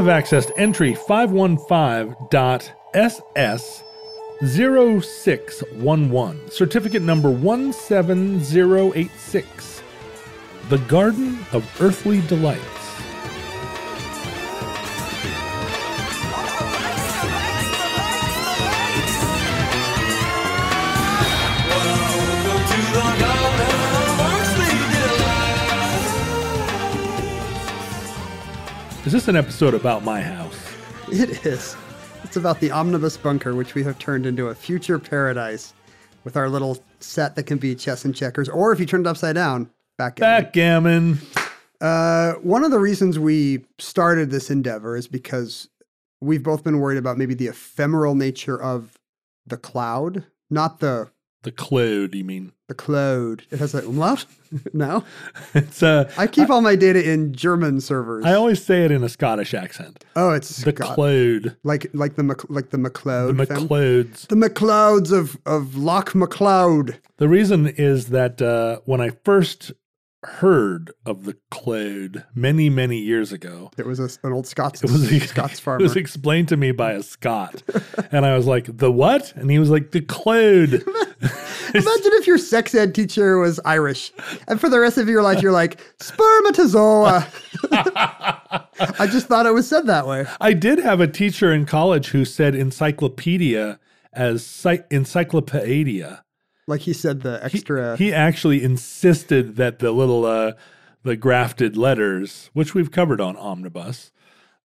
Have accessed entry 515.SS0611, certificate number 17086, The Garden of Earthly Delights. Is this an episode about my house? It is. It's about the omnibus bunker, which we have turned into a future paradise with our little set that can be chess and checkers, or if you turn it upside down, backgammon. Backgammon. Uh, one of the reasons we started this endeavor is because we've both been worried about maybe the ephemeral nature of the cloud, not the The cloud, you mean? the cloud. It has a umlaut. no, It's uh I keep all my data in German servers. I always say it in a Scottish accent. oh, it's The Scot- cloud. like like the Mac- like the The McLeod. fam- McClouds. The McLeods of of Loch McLeod. The reason is that uh, when I first heard of the cloud many, many years ago, It was a, an old Scots it was a, Scots farmer. it was explained to me by a Scot, and I was like, "The what?" And he was like, "The cloud." Imagine if your sex ed teacher was Irish, and for the rest of your life you're like spermatozoa. I just thought it was said that way. I did have a teacher in college who said encyclopedia as encyclopedia. Like he said the extra. He, actually insisted that the little uh, the grafted letters, which we've covered on Omnibus,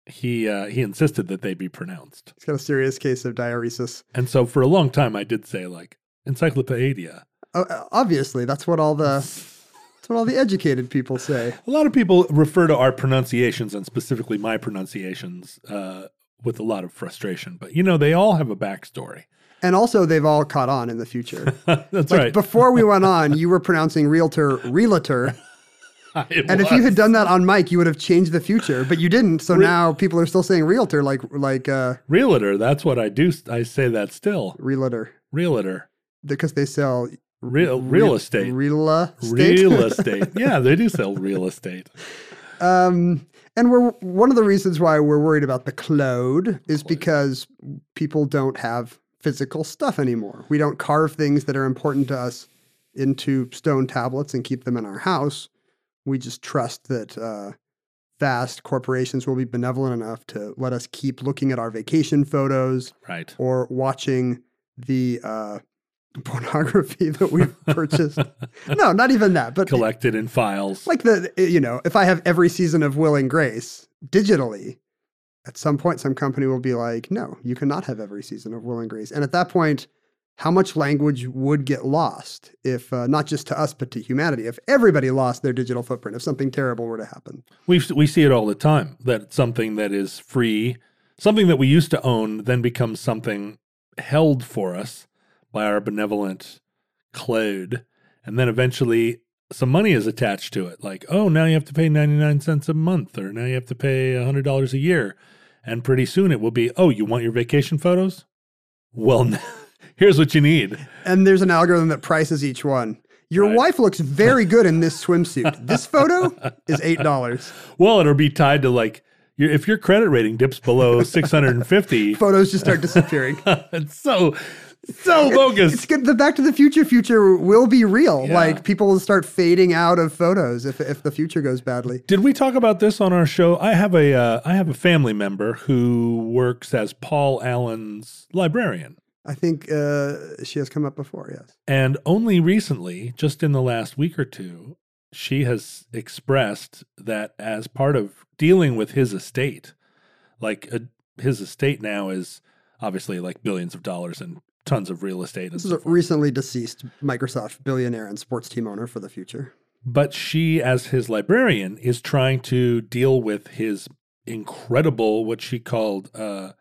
he uh, he insisted that they be pronounced. he's got a serious case of dieresis. And so for a long time, I did say like encyclopedia. Oh, uh, obviously, that's what all the that's what all the educated people say. A lot of people refer to our pronunciations and specifically my pronunciations uh, with a lot of frustration, but you know they all have a backstory. And also, they've all caught on in the future. That's Like right. before we went on, you were pronouncing realtor realtor, It and if you had done that on Mike, you would have changed the future. But you didn't, so now people are still saying realtor, like like uh, realtor, that's what I do. I say that still. realtor, Realtor, because they sell real real estate, real estate. real estate. Yeah, they do sell real estate. Um, and we're one of the reasons why we're worried about the cloud is because people don't have physical stuff anymore. We don't carve things that are important to us into stone tablets and keep them in our house. We just trust that uh, vast corporations will be benevolent enough to let us keep looking at our vacation photos Right. or watching the uh, pornography that we've purchased. no, not even that, but Collected in files. like the you know if i have every season of will and grace digitally at some point some company will be like no you cannot have every season of will and grace and at that point how much language would get lost if uh, not just to us but to humanity if everybody lost their digital footprint if something terrible were to happen we we see it all the time that something that is free, something that we used to own, then becomes something held for us by our benevolent cloud, and then eventually some money is attached to it. Like, oh, now you have to pay ninety nine cents a month, or now you have to pay hundred dollars a year, and pretty soon it will be, oh, you want your vacation photos? Well, here's what you need. and there's an algorithm that prices each one your Right. wife looks very good in this swimsuit this photo is eight dollars Well, it'll be tied to like if your credit rating dips below 650, Photos just start disappearing. it's so so bogus. The Back to the Future future will be real. Yeah. Like people will start fading out of photos if if the future goes badly. Did we talk about this on our show? I have a uh, I have a family member who works as Paul Allen's librarian. I think uh, she has come up before. Yes. And only recently, just in the last week or two, she has expressed that as part of dealing with his estate, like uh his estate now is obviously like billions of dollars and tons of real estate and This is a recently deceased Microsoft billionaire and sports team owner for the future. But she, as his librarian, is trying to deal with his incredible, what she called uh,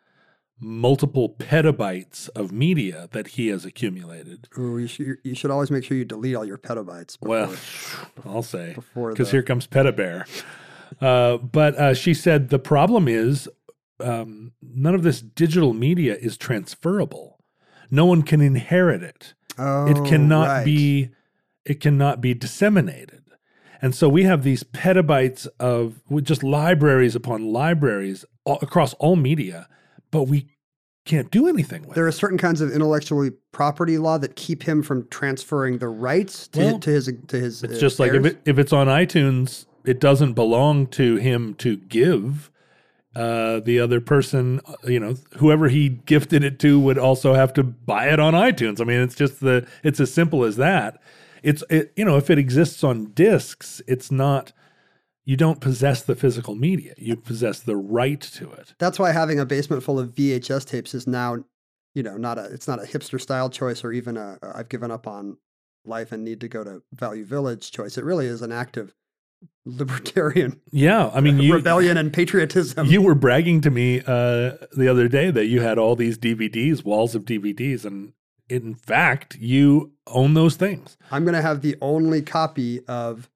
multiple petabytes of media that he has accumulated. Ooh, you should you should always make sure you delete all your petabytes. Before, Well, I'll say because the- here comes Petabear. Uh, but uh, she said the problem is um, none of this digital media is transferable. No one can inherit it. oh, it cannot right. be. It cannot be disseminated. And so we have these petabytes of just libraries upon libraries all, across all media, but we can't do anything with. It. There are certain kinds of intellectual property law that keep him from transferring the rights to, Well, to his to his. It's uh, just like if it, if it's on iTunes, it doesn't belong to him to give. Uh, the other person, uh, you know, whoever he gifted it to would also have to buy it on iTunes. I mean, it's just the it's as simple as that. It's it, you know, if it exists on discs, it's not. You don't possess the physical media. You possess the right to it. That's why having a basement full of VHS tapes is now, you know, not a it's not a hipster style choice or even a I've given up on life and need to go to Value Village choice. It really is an active libertarian Yeah, I mean, you rebellion and patriotism. You were bragging to me uh, the other day that you had all these DVDs, walls of DVDs, and in fact, you own those things. I'm going to have the only copy of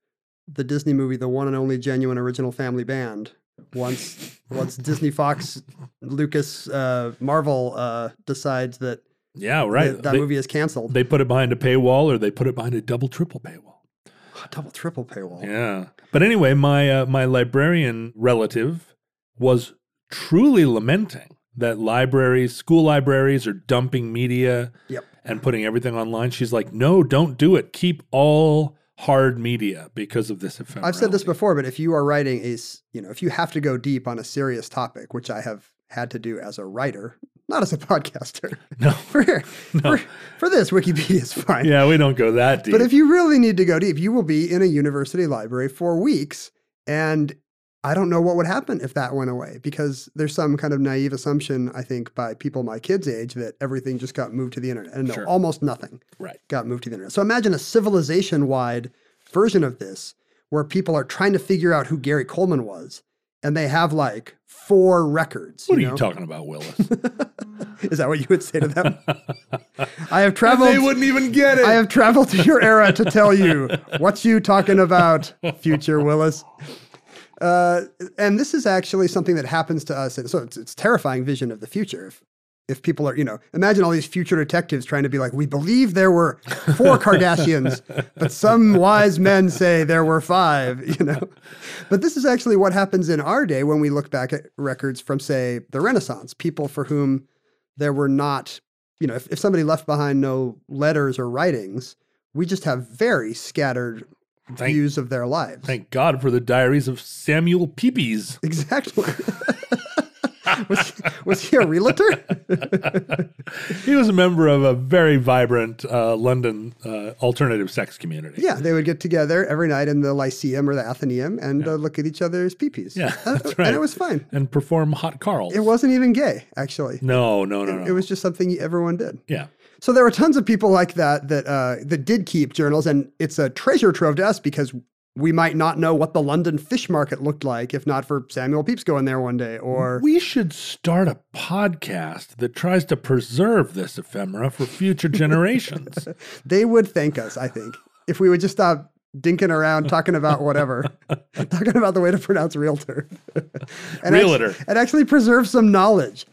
the Disney movie, the one and only genuine original family band. Once once Disney, Fox, Lucas, uh, Marvel uh, decides that Yeah, right. that, that they, movie is canceled, they put it behind a paywall, or they put it behind a double, triple paywall. Double triple paywall. Yeah. But anyway, my uh, my librarian relative was truly lamenting that libraries, school libraries, are dumping media Yep. and putting everything online. She's like, no, don't do it. Keep all hard media because of this effect." I've said this before, but if you are writing a, you know, if you have to go deep on a serious topic, which I have had to do as a writer, not as a podcaster, No. for, for, for this, Wikipedia is fine. Yeah, we don't go that deep. But if you really need to go deep, you will be in a university library for weeks. And I don't know what would happen if that went away because there's some kind of naive assumption, I think, by people my kids' age that everything just got moved to the internet. And no, Sure. almost nothing right. got moved to the internet. So imagine a civilization wide version of this where people are trying to figure out who Gary Coleman was. And they have like four records. What you are know? you talking about, Willis? Is that what you would say to them? I have And traveled. they wouldn't even get it. I have traveled to your era to tell you what you talking about, future Willis. Uh, and this is actually something that happens to us. And so it's, it's terrifying vision of the future. If, if people are, you know, imagine all these future detectives trying to be like, we believe there were four Kardashians, but some wise men say there were five, you know. But this is actually what happens in our day when we look back at records from, say, the Renaissance, people for whom there were not, you know, if, if somebody left behind no letters or writings, we just have very scattered Thank- views of their lives. Thank God for the diaries of Samuel Pepys. Exactly. was, was he a realtor? He was a member of a very vibrant uh, London uh, alternative sex community. yeah, they would get together every night in the Lyceum or the Athenaeum and uh, look at each other's peepees. Yeah, Uh, that's right. And it was fine. And perform hot Carls. It wasn't even gay, actually. No, no, no, no. It was just something everyone did. yeah. So there were tons of people like that that uh, that did keep journals, and it's a treasure trove to us because we might not know what the London fish market looked like if not for Samuel Pepys going there one day, or We should start a podcast that tries to preserve this ephemera for future generations. they would thank us. I think if we would just stop dinking around talking about whatever, talking about the way to pronounce realtor, and Realtor. actually, and actually preserve some knowledge.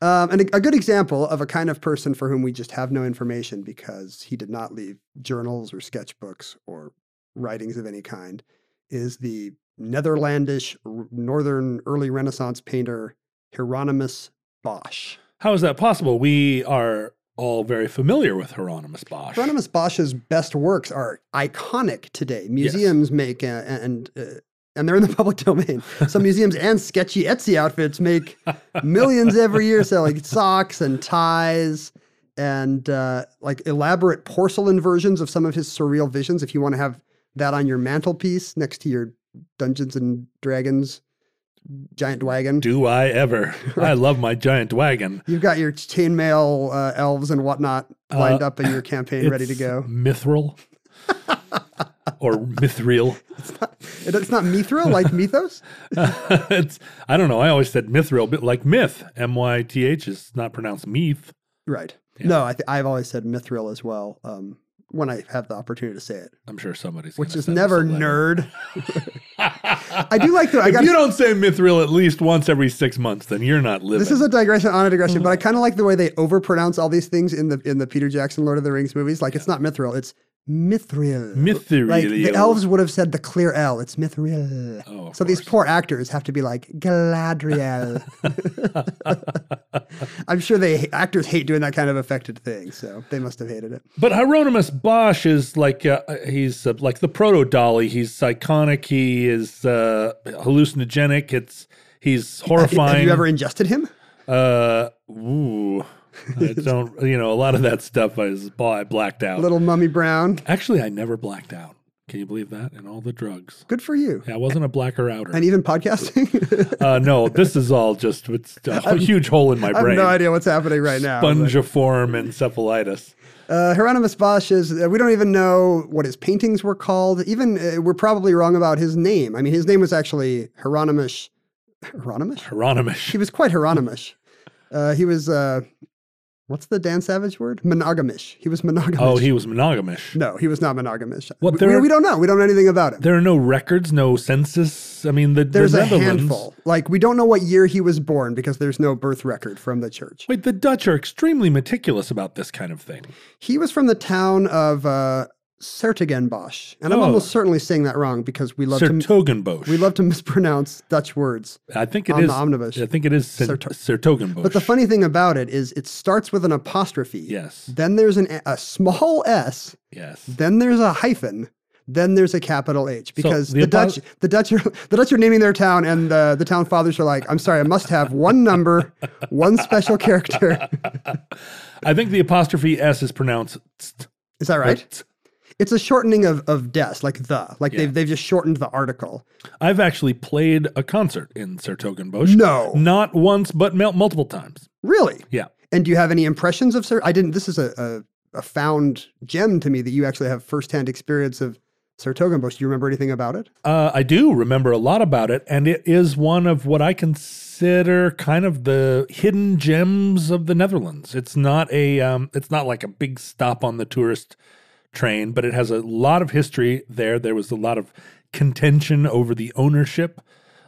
Um, and a, a good example of a kind of person for whom we just have no information because he did not leave journals or sketchbooks or writings of any kind is the Netherlandish r- northern early Renaissance painter Hieronymus Bosch. How is that possible? We are all very familiar with Hieronymus Bosch. Hieronymus Bosch's best works are iconic today. Museums make uh, and uh, and they're in the public domain. Some museums and sketchy Etsy outfits make millions every year selling socks and ties and uh, like elaborate porcelain versions of some of his surreal visions. If you want to have that on your mantelpiece next to your Dungeons and Dragons giant wagon. Do I ever? I love my giant wagon. You've got your chainmail uh, elves and whatnot lined Uh, up in your campaign ready to go. Mithril or Mithril. It- It's not mithril like mythos. it's I don't know. I always said Mithril, but like myth, M Y T H is not pronounced meath. Right. Yeah. No, I th- I've always said mithril as well. Um, when I have the opportunity to say it, I'm sure somebody's which is never nerd. I do like the. I if got you don't say Mithril at least once every six months, then you're not living. This is a digression on a digression, but. I mm-hmm. kind of like the way they overpronounce all these things in the in the Peter Jackson Lord of the Rings movies. Like it's not mithril, it's mithril. Mithril. Like the elves would have said the clear L. It's mithril. Oh, so these poor actors have to be like Galadriel. I'm sure they actors hate doing that kind of affected thing, so they must have hated it. But Hieronymus Bosch is like uh, he's uh, like the proto Dalí. He's iconic. He is uh, hallucinogenic. It's he's horrifying. Have you ever ingested him? Uh, ooh, I don't. You know, a lot of that stuff is I blacked out. Little Mummy Brown. Actually, I never blacked out. Can you believe that? And all the drugs. Good for you. Yeah, I wasn't a blacker outer. And even podcasting. uh, no, this is all just it's a huge hole in my I have brain. no idea what's happening right now. but- Spongiform encephalitis. Uh, Hieronymus Bosch is, uh, we don't even know what his paintings were called. Even uh, we're probably wrong about his name. I mean, his name was actually Hieronymus. Hieronymus? Hieronymus. He was quite Hieronymus. Uh, he was, uh, what's the Dan Savage word? Monogamish. He was monogamous. Oh, he was monogamish. No, he was not monogamous. What, we, there- we don't know. We don't know anything about him. There are no records, no census. I mean, the, There's the a handful. Like, we don't know what year he was born because there's no birth record from the church. Wait, the Dutch are extremely meticulous about this kind of thing. He was from the town of uh, 's-Hertogenbosch. And I'm Oh. almost certainly saying that wrong because we love to 's-Hertogenbosch. We love to mispronounce Dutch words. I think it on is. the omnibus. I think it is Serto- 's-Hertogenbosch. But the funny thing about it is it starts with an apostrophe. Yes. Then there's an, a small s. Yes. Then there's a hyphen. Then there's a capital H because the the, apo- Dutch the Dutch are the Dutch are naming their town and the the town fathers are like I'm sorry I must have one number one special character I think the apostrophe S is pronounced. is that right. It's a shortening of of des like the like Yeah. they've they've just shortened the article I've actually played a concert in 's-Hertogenbosch. no Not once, but mul- multiple times. really Yeah. And do you have any impressions of Sir? I didn't. This is a, a, a found gem to me that you actually have firsthand experience of Sir Togenbosch. Do you remember anything about it? Uh, I do remember a lot about it, and it is one of what I consider kind of the hidden gems of the Netherlands. It's not a, um, it's not like a big stop on the tourist train, but it has a lot of history there. There was a lot of contention over the ownership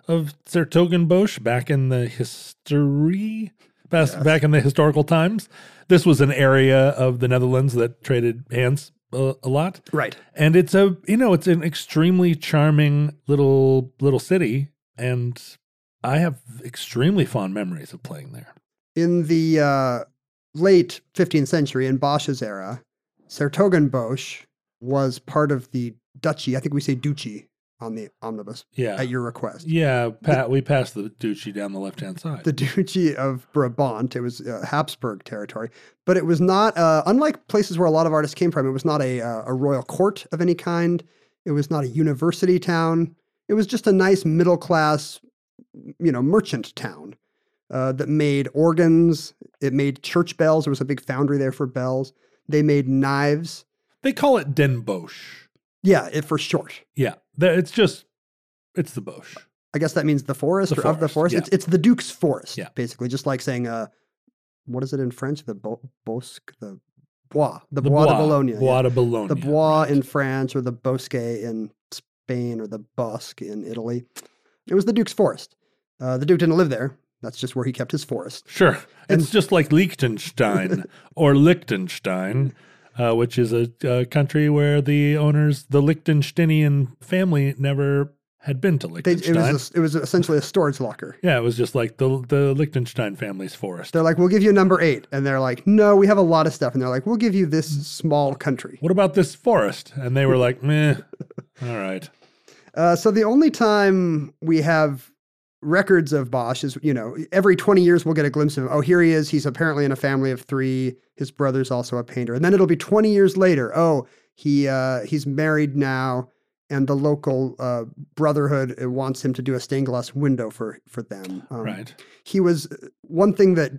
of 's-Hertogenbosch back in the history, back, back in the historical times. This was an area of the Netherlands that traded hands a, a lot Right. and it's a you know it's an extremely charming little little city and i have extremely fond memories of playing there In the uh, late 15th century, in Bosch's era, 's-Hertogenbosch was part of the duchy. I think we say duchy on the omnibus yeah at your request. yeah pat we passed the duchy down the left hand side the Duchy of Brabant. It was uh, Habsburg territory, but it was not, uh, unlike places where a lot of artists came from, it was not a, uh, a royal court of any kind. It was not a university town. It was just a nice middle class, you know, merchant town uh, that made organs. It made church bells. There was a big foundry there for bells. They made knives. they call it den bosch Yeah, it for short. yeah it's just it's the bosch I guess that means the forest The or of the forest, forest. yeah. It's it's the Duke's forest, Yeah. basically, just like saying, uh, what is it in French? The bo- bosque, the bois, the, the bois, de Bologna, yeah. bois de bologna the bois right. in France, or the bosque in Spain, or the bosque in Italy. It was the Duke's forest. Uh, the Duke didn't live there. That's just where he kept his forest. Sure. And- It's just like Liechtenstein or Liechtenstein, uh, which is a, a country where the owners, the Liechtensteinian family, never had been to They, Liechtenstein. it was a, it was essentially a storage locker. yeah, it was just like the the Liechtenstein family's forest. They're like, we'll give you number eight, and they're like, no, we have a lot of stuff, and they're like, we'll give you this small country. What about this forest? And they were like, meh. All right. Uh, so the only time we have records of Bosch is, you know, every 20 years we'll get a glimpse of him. Oh, here he is. He's apparently in a family of three. His brother's also a painter. And then it'll be 20 years later. Oh, he uh, he's married now, and the local uh, brotherhood uh, wants him to do a stained glass window for for them. Um, Right. He was one thing that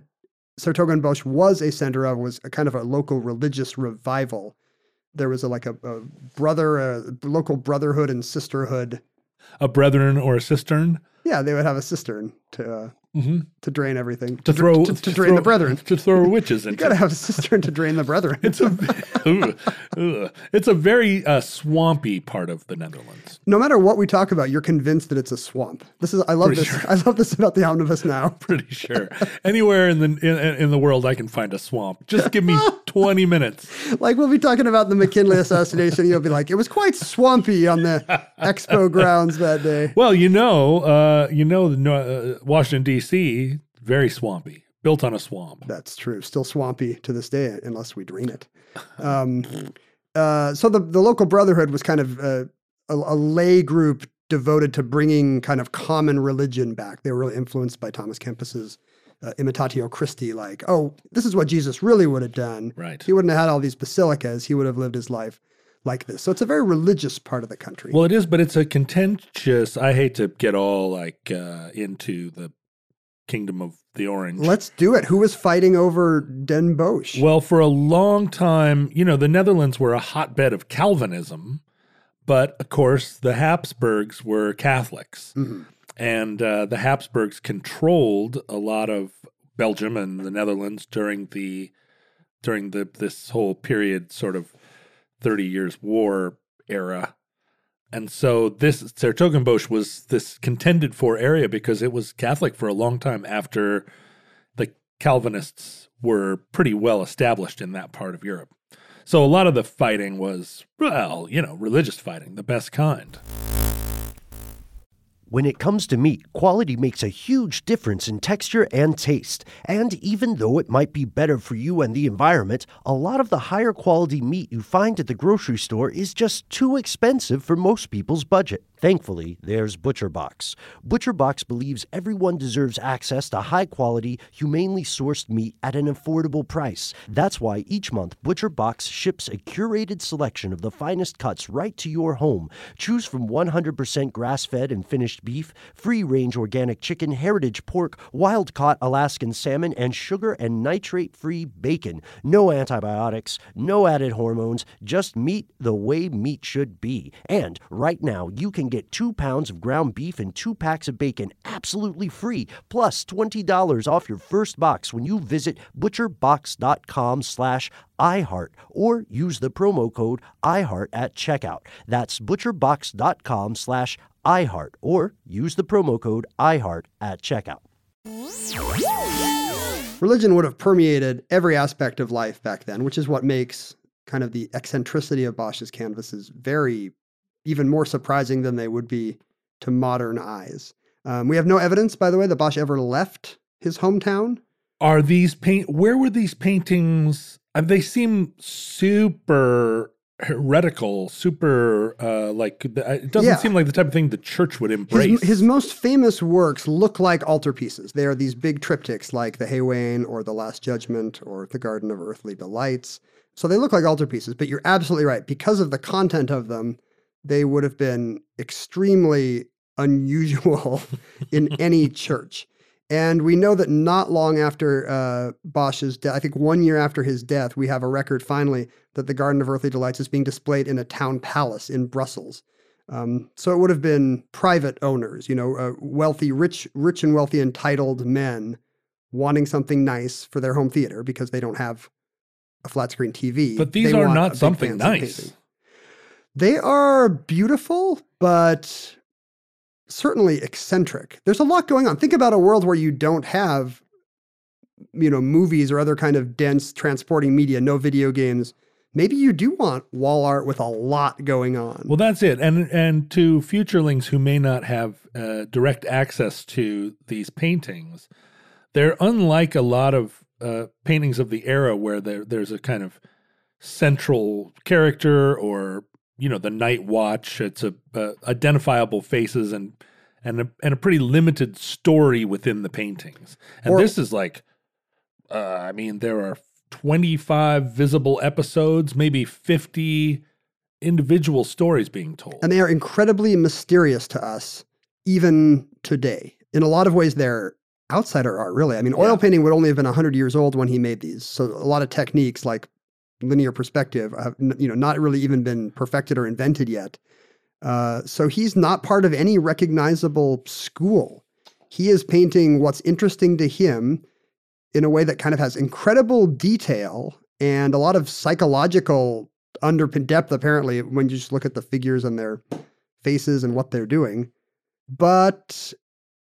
's-Hertogenbosch was a center of was a kind of a local religious revival. There was a, like a, a brother, a local brotherhood and sisterhood A brethren or a cistern yeah, they would have a cistern to uh, hmm to drain everything to throw to, to drain the brethren. to throw witches in. You got to have a cistern to drain the brethren. It's a ugh, ugh. it's a very uh, swampy part of the Netherlands. no matter what we talk about, you're convinced that it's a swamp. This is I love Pretty this. sure. I love this about the omnibus now. Pretty sure anywhere in the in, in the world I can find a swamp. Just give me twenty minutes. Like we'll be talking about the McKinley assassination. You'll be like, it was quite swampy on the expo grounds that day. Well, you know, uh, you know, the, uh, Washington D.C. very swampy, built on a swamp. That's true. Still swampy to this day, unless we drain it. Um, uh, so the the local brotherhood was kind of uh, a, a lay group devoted to bringing kind of common religion back. They were really influenced by Thomas Kempis's uh, Imitatio Christi, like, oh, this is what Jesus really would have done. Right. He wouldn't have had all these basilicas. He would have lived his life like this. So it's a very religious part of the country. Well, it is, but it's a contentious. I hate to get all like uh, into the kingdom of the orange. Let's do it. Who was fighting over Den Bosch? Well, for a long time, you know, the Netherlands were a hotbed of Calvinism, but of course, the Habsburgs were Catholics. Mhm. And uh, the Habsburgs controlled a lot of Belgium and the Netherlands during the during the this whole period, sort of thirty years war era. And so this 's-Hertogenbosch was this contended for area because it was Catholic for a long time after the Calvinists were pretty well established in that part of Europe. So a lot of the fighting was, well, you know, religious fighting, the best kind. When it comes to meat, quality makes a huge difference in texture and taste. And even though it might be better for you and the environment, a lot of the higher quality meat you find at the grocery store is just too expensive for most people's budget. Thankfully, there's ButcherBox. ButcherBox believes everyone deserves access to high quality, humanely sourced meat at an affordable price. That's why each month ButcherBox ships a curated selection of the finest cuts right to your home. Choose from 100% grass fed and finished beef, free range organic chicken, heritage pork, wild caught Alaskan salmon, and sugar and nitrate free bacon. No antibiotics, no added hormones, just meat the way meat should be. And right now, you can get two pounds of ground beef and two packs of bacon absolutely free, plus $20 off your first box when you visit butcherbox.com slash iHeart or use the promo code iHeart at checkout. That's butcherbox.com slash iHeart or use the promo code iHeart at checkout. religion would have permeated every aspect of life back then, which is what makes kind of the eccentricity of Bosch's canvases very, even more surprising than they would be to modern eyes. Um, we have no evidence, by the way, that Bosch ever left his hometown. Are these paint? Where were these paintings? Uh, They seem super heretical, super uh, like it doesn't Yeah. seem like the type of thing the church would embrace. His, his most famous works look like altarpieces. They are these big triptychs like the Haywain or the Last Judgment or the Garden of Earthly Delights. So they look like altarpieces, but you're absolutely right. Because of the content of them, they would have been extremely unusual in any church. And we know that not long after uh, Bosch's death, I think one year after his death, we have a record finally that the Garden of Earthly Delights is being displayed in a town palace in Brussels. Um, so it would have been private owners, you know, uh, wealthy, rich, rich and wealthy, entitled men wanting something nice for their home theater because they don't have a flat screen TV. but these They are not something nice. They are beautiful, but certainly eccentric. There's a lot going on. Think about a world where you don't have, you know, movies or other kind of dense transporting media, no video games, maybe you do want wall art with a lot going on. Well, that's it. And and to futurelings who may not have uh, direct access to these paintings, they're unlike a lot of uh, paintings of the era where there there's a kind of central character or you know the night watch. It's a uh, identifiable faces and and a, and a pretty limited story within the paintings. And Or- this is like, uh, I mean, there are 25 visible episodes, maybe 50 individual stories being told. and they are incredibly mysterious to us even today. In a lot of ways, they're outsider art, really. I mean, oil Yeah. painting would only have been 100 years old when he made these. So a lot of techniques like linear perspective have you know not really even been perfected or invented yet. Uh, so he's not part of any recognizable school. He is painting what's interesting to him in a way that kind of has incredible detail and a lot of psychological underpin depth apparently when you just look at the figures and their faces and what they're doing. But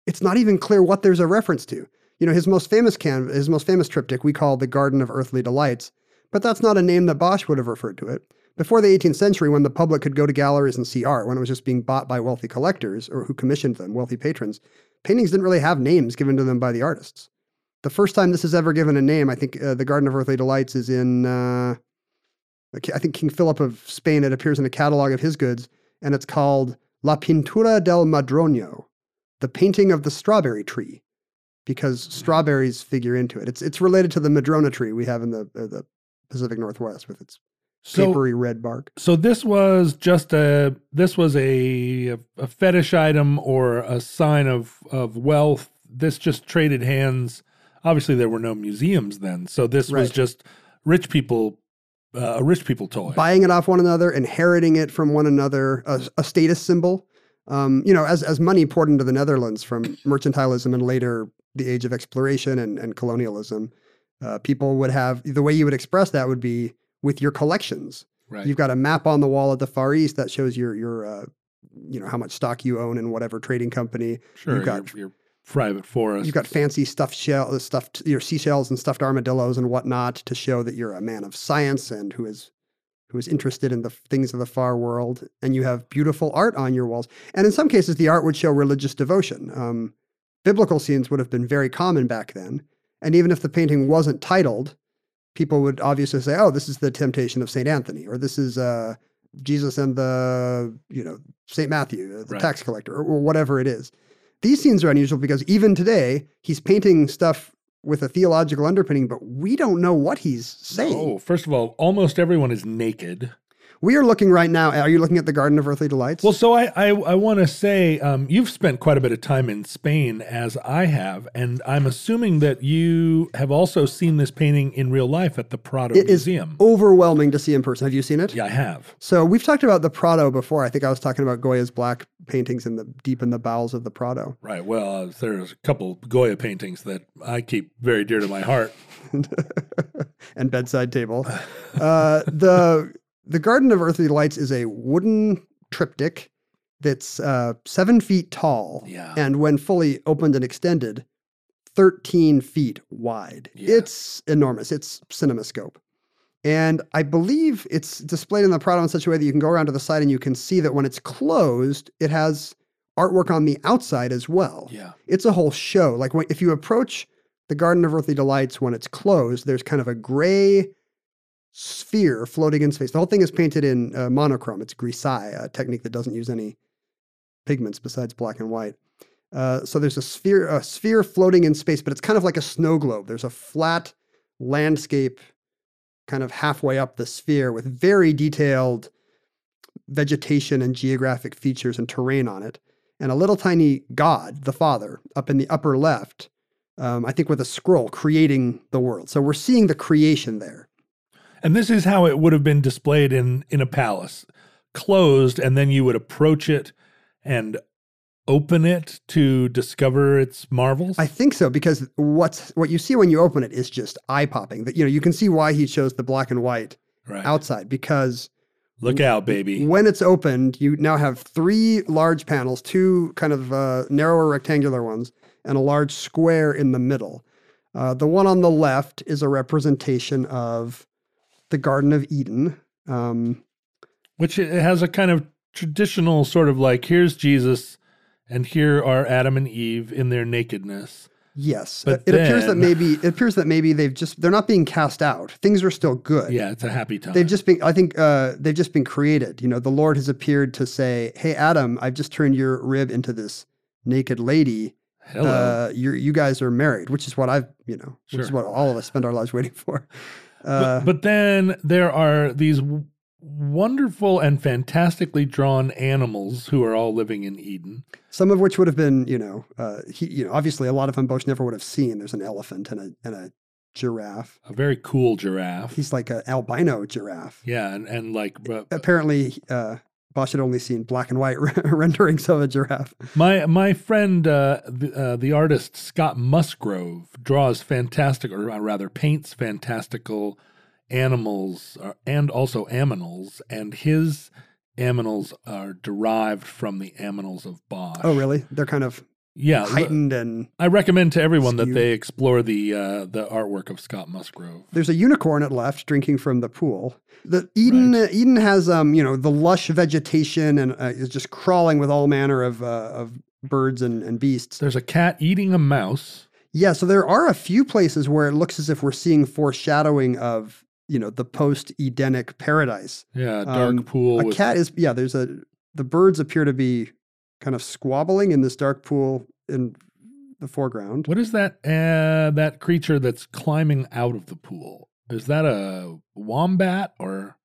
it's not even clear what there's a reference to. You know his most famous can his most famous triptych we call the garden of earthly delights but that's not a name that bosch would have referred to it. Before the 18th century when the public could go to galleries and see art when it was just being bought by wealthy collectors or who commissioned them wealthy patrons paintings didn't really have names given to them by the artists the first time this is ever given a name i think uh, the garden of earthly delights is in uh, I think King Philip of Spain, it appears in a catalog of his goods, and it's called La Pintura del Madroño, the painting of the strawberry tree, because strawberries figure into it. It's it's related to the madrona tree we have in the uh, the Pacific Northwest with its so, papery red bark. so this was just a this was a a fetish item or a sign of of wealth. This just traded hands. Obviously, there were no museums then, so this was just rich people, uh, a rich people toy. Buying it off one another, inheriting it from one another, a, a status symbol. Um, you know, as as money poured into the Netherlands from mercantilism and later the age of exploration and, and colonialism, uh, people would have the way you would express that would be with your collections. right. You've got a map on the wall at the Far East that shows your your uh, you know how much stock you own in whatever trading company. sure. you've got- your, your private forest. You've got fancy stuffed shell, stuffed your seashells and stuffed armadillos and whatnot to show that you're a man of science and who is who is interested in the things of the far world. And you have beautiful art on your walls. And in some cases, the art would show religious devotion. Um, biblical scenes would have been very common back then. And even if the painting wasn't titled, people would obviously say, "Oh, this is the Temptation of Saint Anthony," or "This is uh, Jesus and the you know Saint Matthew, uh, the Right. tax collector," or, or whatever it is. These scenes are unusual because even today he's painting stuff with a theological underpinning, but we don't know what he's saying. Oh, first of all, almost everyone is naked. We are looking right now. Are you looking at the Garden of Earthly Delights? Well, so I I, I want to say um, you've spent quite a bit of time in Spain, as I have, and I'm assuming that you have also seen this painting in real life at the Prado it is Museum. overwhelming to see in person. Have you seen it? yeah, I have. So we've talked about the Prado before. I think I was talking about Goya's black paintings in the deep in the bowels of the Prado. Right. Well, uh, there's a couple Goya paintings that I keep very dear to my heart. and bedside table. Uh, the the Garden of Earthly Lights is a wooden triptych that's uh, seven feet tall, Yeah. and when fully opened and extended, thirteen feet wide. Yeah. It's enormous. It's CinemaScope. And I believe it's displayed in the Prado in such a way that you can go around to the side and you can see that when it's closed, it has artwork on the outside as well Yeah. it's a whole show. Like when, if you approach the Garden of Earthly Delights when it's closed, there's kind of a gray sphere floating in space. The whole thing is painted in uh, monochrome. It's grisaille, a technique that doesn't use any pigments besides black and white. Uh, so there's a sphere, a sphere floating in space, but it's kind of like a snow globe. There's a flat landscape, kind of halfway up the sphere, with very detailed vegetation and geographic features and terrain on it and a little tiny God, the Father, up in the upper left, um, I think with a scroll creating the world. So we're seeing the creation there. And this is how it would have been displayed in in a palace, closed, and then you would approach it and open it to discover its marvels. I think so because what's what you see when you open it is just eye popping. That you know you can see why he chose the black and white right. outside because Look out, baby. when it's opened, you now have three large panels, two kind of uh, narrower rectangular ones, and a large square in the middle. Uh, the one on the left is a representation of the Garden of Eden. Um, Which it has a kind of traditional sort of like here's Jesus and here are Adam and Eve in their nakedness. yes, But it appears that maybe it appears that maybe they've just they're not being cast out. Things are still good. Yeah, it's a happy time. They've just been, I think, uh, they've just been created. You know, the Lord has appeared to say, "Hey, Adam, I've just turned your rib into this naked lady. Hello. Uh, you you guys are married," which is what I've, you know, which is what all of us spend our lives waiting for. Uh, but, but then there are these wonderful and fantastically drawn animals who are all living in Eden. some of which would have been, you know, uh, he, you know, obviously a lot of them Bosch never would have seen. There's an elephant and a and a giraffe. A very cool giraffe. He's like an albino giraffe. yeah, and, and like uh, Apparently, uh, Bosch had only seen black and white renderings of a giraffe. my my friend, uh, the, uh, the artist Scott Musgrove, draws fantastic, or rather paints fantastical animals uh, and also aminals, and his aminals are derived from the aminals of Bosch. Oh, really? They're kind of Yeah, heightened and I recommend to everyone that they explore the uh, the artwork of Scott Musgrove. There's a unicorn at left drinking from the pool. The Eden uh, Eden has um you know the lush vegetation and uh, is just crawling with all manner of uh, of birds and, and beasts. There's a cat eating a mouse. Yeah, so there are a few places where it looks as if we're seeing foreshadowing of you know the post Edenic paradise. Yeah, dark Um, pool. a with, cat is yeah. There's a the birds appear to be kind of squabbling in this dark pool in the foreground. What is that? Uh, that creature that's climbing out of the pool. Is that a wombat or?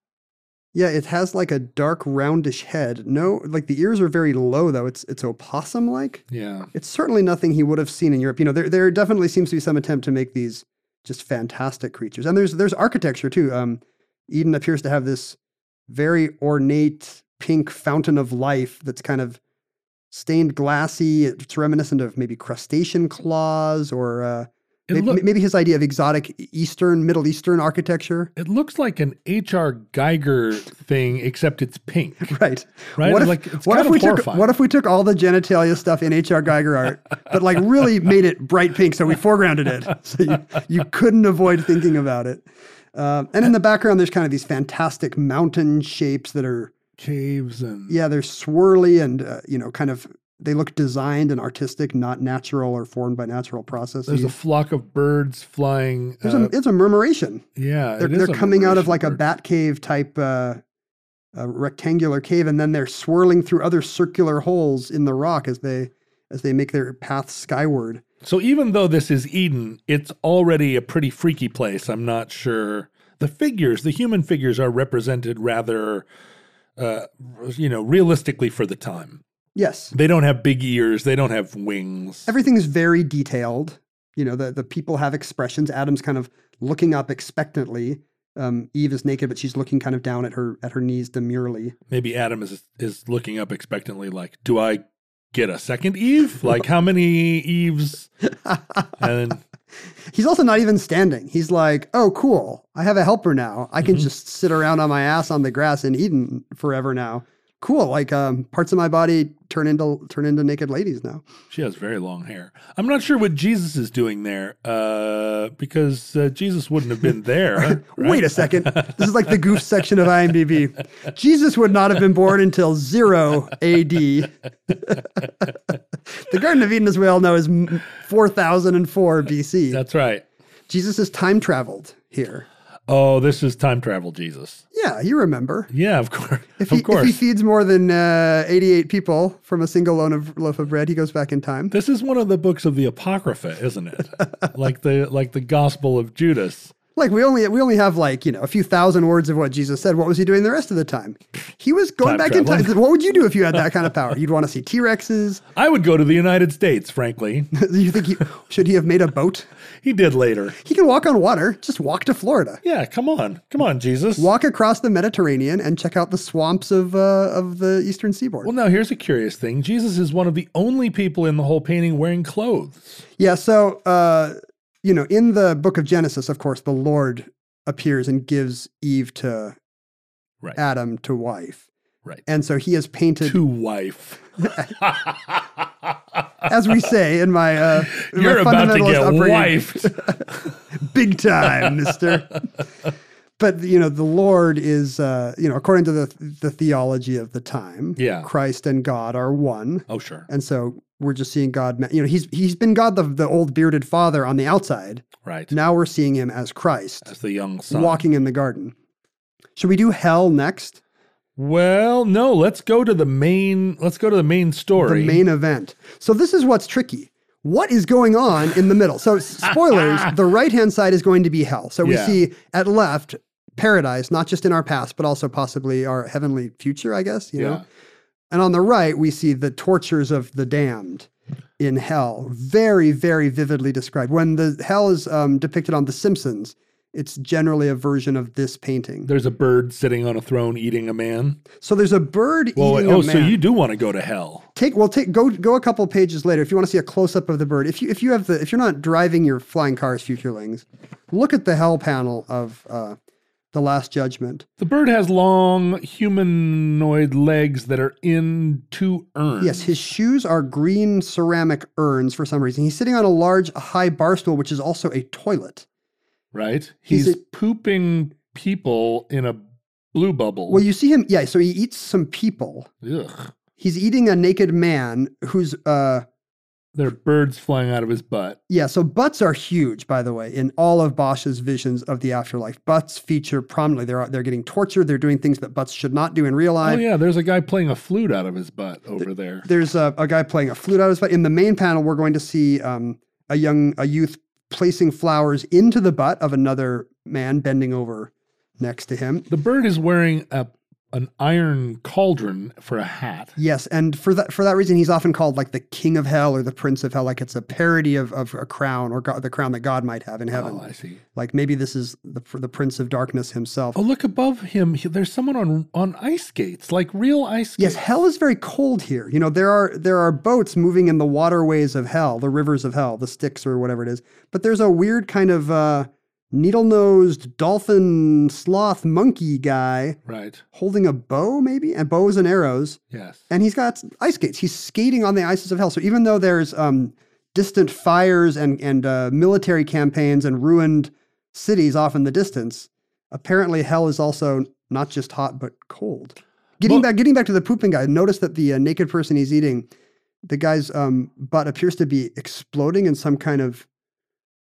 Yeah, it has like a dark roundish head. No, like the ears are very low though. It's it's opossum like. Yeah, It's certainly nothing he would have seen in Europe. You know, there there definitely seems to be some attempt to make these just fantastic creatures. And there's there's architecture too. Um, Eden appears to have this very ornate pink fountain of life that's kind of stained glassy. It's reminiscent of maybe crustacean claws or uh, it, may- look, maybe his idea of exotic Eastern, Middle Eastern architecture. it looks like an H.R. Giger thing, except it's pink. Right. Right? What if, Like, what if of we took what if we took all the genitalia stuff in H.R. Giger art, but like really made it bright pink, so we foregrounded it, so you, you couldn't avoid thinking about it. Um, and in the background, there's kind of these fantastic mountain shapes that are Caves and yeah, they're swirly and uh, you know kind of they look designed and artistic, not natural or formed by natural processes. there's a flock of birds flying. There's uh, a, it's a murmuration. yeah, They're, they're coming out of like a bat cave type uh, a rectangular cave, and then they're swirling through other circular holes in the rock as they as they make their path skyward. So even though this is Eden, it's already a pretty freaky place. I'm not sure. The figures, the human figures, are represented rather, uh, you know, realistically for the time. Yes, They don't have big ears. They don't have wings. everything is very detailed. You know, the the people have expressions. Adam's kind of looking up expectantly. Um, Eve is naked, but she's looking kind of down at her at her knees demurely. Maybe Adam is is looking up expectantly, like, "Do I get a second Eve? Like, how many Eves?" And He's also not even standing. He's like, "Oh, cool! I have a helper now. I can Mhm. just sit around on my ass on the grass in Eden forever now. Cool! Like um, parts of my body turn into turn into naked ladies now. she has very long hair. I'm not sure what Jesus is doing there, uh, because uh, Jesus wouldn't have been there. right? Wait a second. This is like the goof section of IMDb. Jesus would not have been born until zero A.D. the Garden of Eden, as we all know, is 4004 BC. That's right. Jesus has time traveled here. Oh, this is time travel Jesus. Yeah, you remember. Yeah, of course. If of he, course. if he feeds more than uh, 88 people from a single loaf of, loaf of bread, he goes back in time. this is one of the books of the Apocrypha, isn't it? like the like the Gospel of Judas. Like we only we only have like you know a few thousand words of what Jesus said. What was he doing the rest of the time? He was going Time back in time. What would you do if you had that kind of power? You'd want to see T Rexes. I would go to the United States, frankly. you think he should he have made a boat? He did later. He can walk on water. Just walk to Florida. Yeah, come on. Come on, Jesus. Walk across the Mediterranean and check out the swamps of uh, of the eastern seaboard. Well, now here's a curious thing. Jesus is one of the only people in the whole painting wearing clothes. Yeah, so uh, you know, in the book of Genesis, of course, the Lord appears and gives Eve to Right. Adam to wife. Right. And so he has painted, To wife. as we say in my uh, in You're about to get wifed. big time, Mister. but you know, the Lord is, uh, you know, according to the the theology of the time, Yeah. Christ and God are one, Oh, sure. and so we're just seeing God. You know, he's he's been God, the the old bearded father on the outside. Right. Now we're seeing him as Christ As the young son. walking in the garden. Should we do hell next? Well, no, let's go to the main let's go to the main story. The main event. So this is what's tricky. What is going on in the middle? So spoilers, the right-hand side is going to be hell. So we Yeah. see at left paradise, not just in our past, but also possibly our heavenly future, I guess, you yeah. know. And on the right, we see the tortures of the damned in hell, very, very vividly described. When the hell is um, depicted on The Simpsons, it's generally a version of this painting. There's a bird sitting on a throne eating a man. so there's a bird Well, eating oh, a man. Oh, so you do want to go to hell. take well take go go a couple pages later if you want to see a close up of the bird. If you if you have the if you're not driving your flying cars, futurelings, look at the hell panel of uh, the Last Judgment. The bird has long humanoid legs that are in two urns. Yes, his shoes are green ceramic urns for some reason. He's sitting on a large high bar stool, which is also a toilet. Right? He's He's, a- pooping people in a blue bubble. Well, you see him, yeah. So he eats some people. Ugh. He's eating a naked man who's uh There are birds flying out of his butt. Yeah, so butts are huge, by the way, in all of Bosch's visions of the afterlife. Butts feature prominently. They're they're getting tortured. They're doing things that butts should not do in real life. Oh yeah, there's a guy playing a flute out of his butt over there. There's a, a guy playing a flute out of his butt. In the main panel, we're going to see um, a young a youth placing flowers into the butt of another man bending over next to him. The bird is wearing a an iron cauldron for a hat. Yes, and for that for that reason, he's often called like the king of hell or the prince of hell, like it's a parody of, of a crown or God, the crown that God might have in heaven. Oh, I see. Like maybe this is the the prince of darkness himself. Oh, look above him. he- There's someone on on ice skates, like real ice skates. Yes, hell is very cold here. You know, there are there are boats moving in the waterways of hell, the rivers of hell, the Styx or whatever it is. But there's a weird kind of uh, needle-nosed dolphin sloth monkey guy Right. holding a bow, maybe, and bows and arrows, Yes. and he's got ice skates. He's skating on the ices of hell. So even though there's um, distant fires and and uh, military campaigns and ruined cities off in the distance, apparently hell is also not just hot but cold. Getting Well- back, getting back to the pooping guy. Notice that the uh, naked person he's eating, the guy's um, butt appears to be exploding in some kind of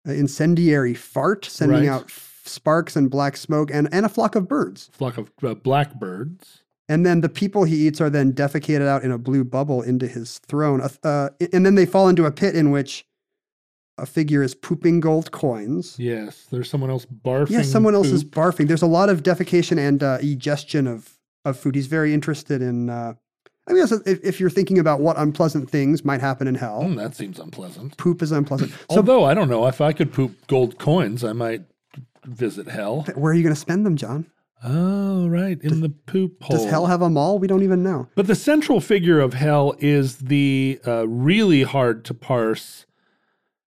incendiary fart, sending Right. out f- sparks and black smoke, and and a flock of birds. Flock of uh, blackbirds. And then the people he eats are then defecated out in a blue bubble into his throne. Uh, uh, and then they fall into a pit in which a figure is pooping gold coins. Yes. There's someone else barfing. Yes, someone else is barfing. There's a lot of defecation and uh, egestion of, of food. He's very interested in. Uh, I mean, if, if you're thinking about what unpleasant things might happen in hell, Hmm, that seems unpleasant. poop is unpleasant. So, Although I don't know if I could poop gold coins, I might visit hell. where are you going to spend them, John? Oh, right, in the poop hole. Does hell have a mall? We don't even know. But the central figure of hell is the uh, really hard to parse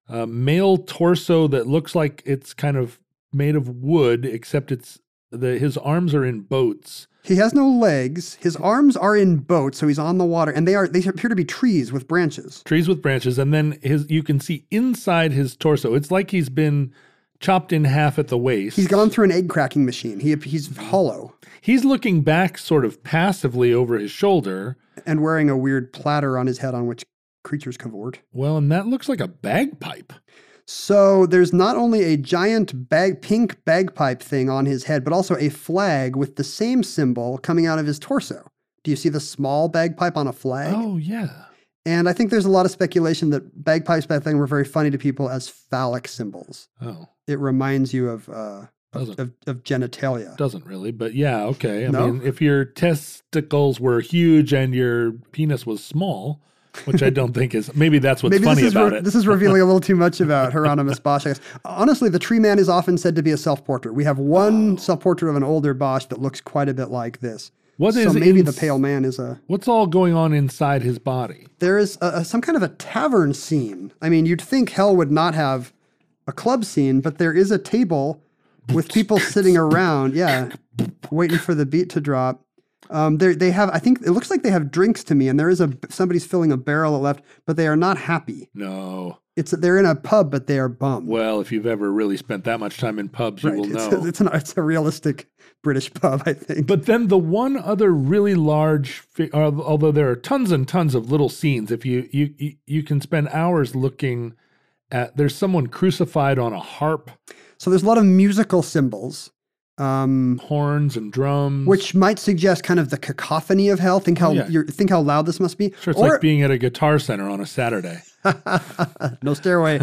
uh, male torso that looks like it's kind of made of wood, except it's the his arms are in boats. He has no legs. His arms are in boats, so he's on the water, and they are they appear to be trees with branches. trees with branches, and then his you can see inside his torso. It's like he's been chopped in half at the waist. He's gone through an egg cracking machine. He he's hollow He's looking back sort of passively over his shoulder. and wearing a weird platter on his head on which creatures cavort. Well, and that looks like a bagpipe. So there's not only a giant bag pink bagpipe thing on his head, but also a flag with the same symbol coming out of his torso. Do you see the small bagpipe on a flag? Oh yeah. And I think there's a lot of speculation that bagpipes back then were very funny to people as phallic symbols. Oh, It reminds you of uh, doesn't of, of genitalia. doesn't really, but yeah, okay. I No? mean, if your testicles were huge and your penis was small, which I don't think is maybe that's what's Maybe funny this is about re- it. this is revealing a little too much about Hieronymus Bosch. I guess. Honestly, the tree man is often said to be a self-portrait. We have one Oh. self-portrait of an older Bosch that looks quite a bit like this. What so is maybe the pale man is a. What's all going on inside his body? There is a, a- some kind of a tavern scene. I mean, you'd think hell would not have a club scene, but there is a table with people sitting around. Yeah, waiting for the beat to drop. Um, they they have. I think it looks like they have drinks to me, and there is a somebody's filling a barrel at left, but they are not happy. No. It's they're in a pub, but they are bummed. Well, if you've ever really spent that much time in pubs, you will It's, know. it's, an, it's a realistic British pub, I think. But then the one other really large, although there are tons and tons of little scenes, if you you- you can spend hours looking at. There's someone crucified on a harp, so there's a lot of musical symbols, um, horns and drums. which might suggest kind of the cacophony of hell. Think how yeah. you're, think how loud this must be. sure, it's or, like being at a guitar center on a Saturday. no stairway.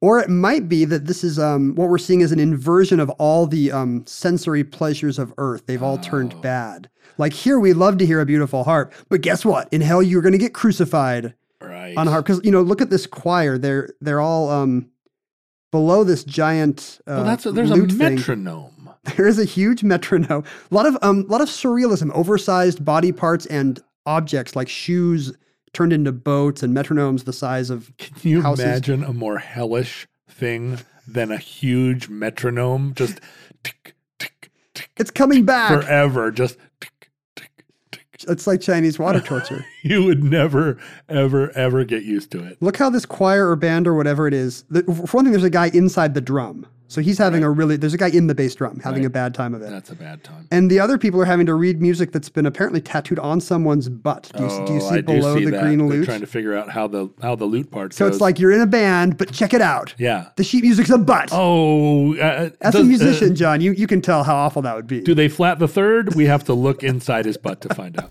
or it might be that this is um, what we're seeing is an inversion of all the um, sensory pleasures of earth. They've all Oh. turned bad. Like here, we love to hear a beautiful harp, but guess what? In hell, you're going to get crucified Right. on a harp because you know. Look at this choir. They're they're all um, below this giant. Uh, well, that's a, there's a metronome. thing. There is a huge metronome. A lot of um, a lot of surrealism, oversized body parts and objects like shoes turned into boats and metronomes the size of Can you houses. imagine a more hellish thing than a huge metronome? Just tick, tick, tick, It's coming back. forever. Just tick, tick, tick. It's like Chinese water torture. You would never, ever, ever get used to it. Look how this choir or band or whatever it is. The, for one thing, there's a guy inside the drum, so he's having a really. There's a guy in the bass drum having Right. a bad time of it. That's a bad time. and the other people are having to read music that's been apparently tattooed on someone's butt. Do you, do you Oh, see I below do see the that. green They're lute? trying to figure out how the how the loot part so goes. it's like you're in a band, but check it out. yeah. The sheet music's a butt. Oh, uh, As does- a uh, musician, John, you, you can tell how awful that would be. do they flat the third? We have to look inside his butt to find out.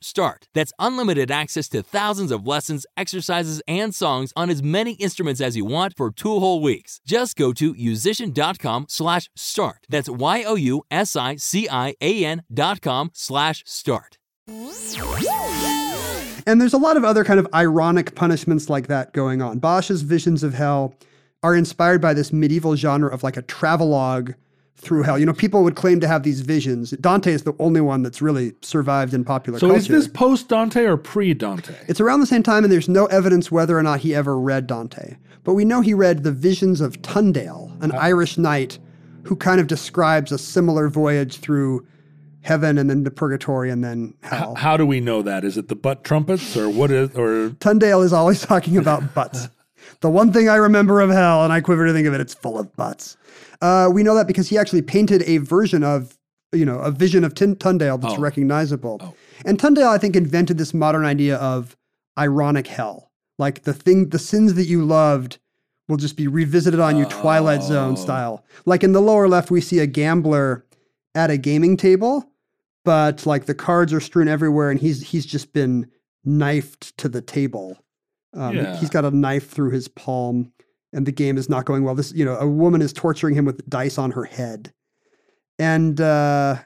start. That's unlimited access to thousands of lessons, exercises, and songs on as many instruments as you want for two whole weeks. Just go to yousician.com slash start. That's Y-O-U-S-I-C-I-A-N dot com slash start. And there's a lot of other kind of ironic punishments like that going on. Bosch's visions of hell are inspired by this medieval genre of like a travelogue through hell. You know, people would claim to have these visions. Dante is the only one that's really survived in popular So culture. is this post Dante or pre Dante? It's around the same time, and there's no evidence whether or not he ever read Dante. But we know he read The Visions of Tundale, an ah. Irish knight who kind of describes a similar voyage through heaven and then the purgatory and then hell. How do we know that? Is it the butt trumpets or what is or Tundale is always talking about butts. the one thing I remember of hell, and I quiver to think of it, it's full of butts. Uh, we know that because he actually painted a version of, you know, a vision of Tin- Tundale that's Oh. recognizable. And Tundale, I think, invented this modern idea of ironic hell. Like the thing, the sins that you loved will just be revisited on you, Twilight Zone Oh. style. Like in the lower left, we see a gambler at a gaming table, but like the cards are strewn everywhere, and he's he's just been knifed to the table. Um, Yeah. He's got a knife through his palm, and the game is not going well. This, you know, a woman is torturing him with dice on her head, and uh,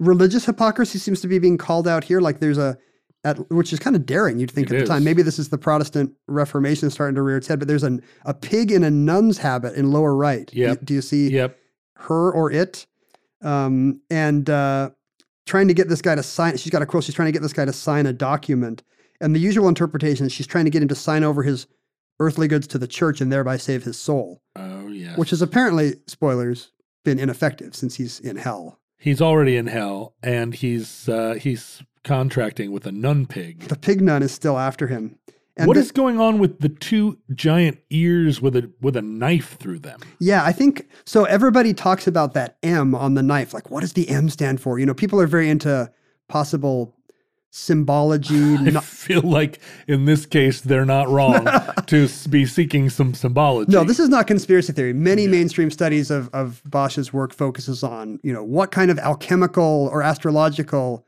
religious hypocrisy seems to be being called out here. Like there's a, at, which is kind of daring. You'd think It at the time. Maybe this is the Protestant Reformation starting to rear its head. But there's an a pig in a nun's habit in lower right. Do you- Do you see? Yep. her or it, um, and uh, trying to get this guy to sign. She's got a quote. She's trying to get this guy to sign a document, and the usual interpretation is she's trying to get him to sign over his earthly goods to the church and thereby save his soul, Oh yes. which has apparently spoilers been ineffective since he's in hell. he's already in hell and he's uh he's contracting with a nun pig. The pig nun is still after him. And What the- is going on with the two giant ears with a with a knife through them? Yeah, I think so. Everybody talks about that M on the knife. Like, what does the M stand for? You know, people are very into possible symbology. I not- feel like in this case they're not wrong to be seeking some symbology. No, this is not conspiracy theory. Many mainstream studies of, of Bosch's work focuses on, you know, what kind of alchemical or astrological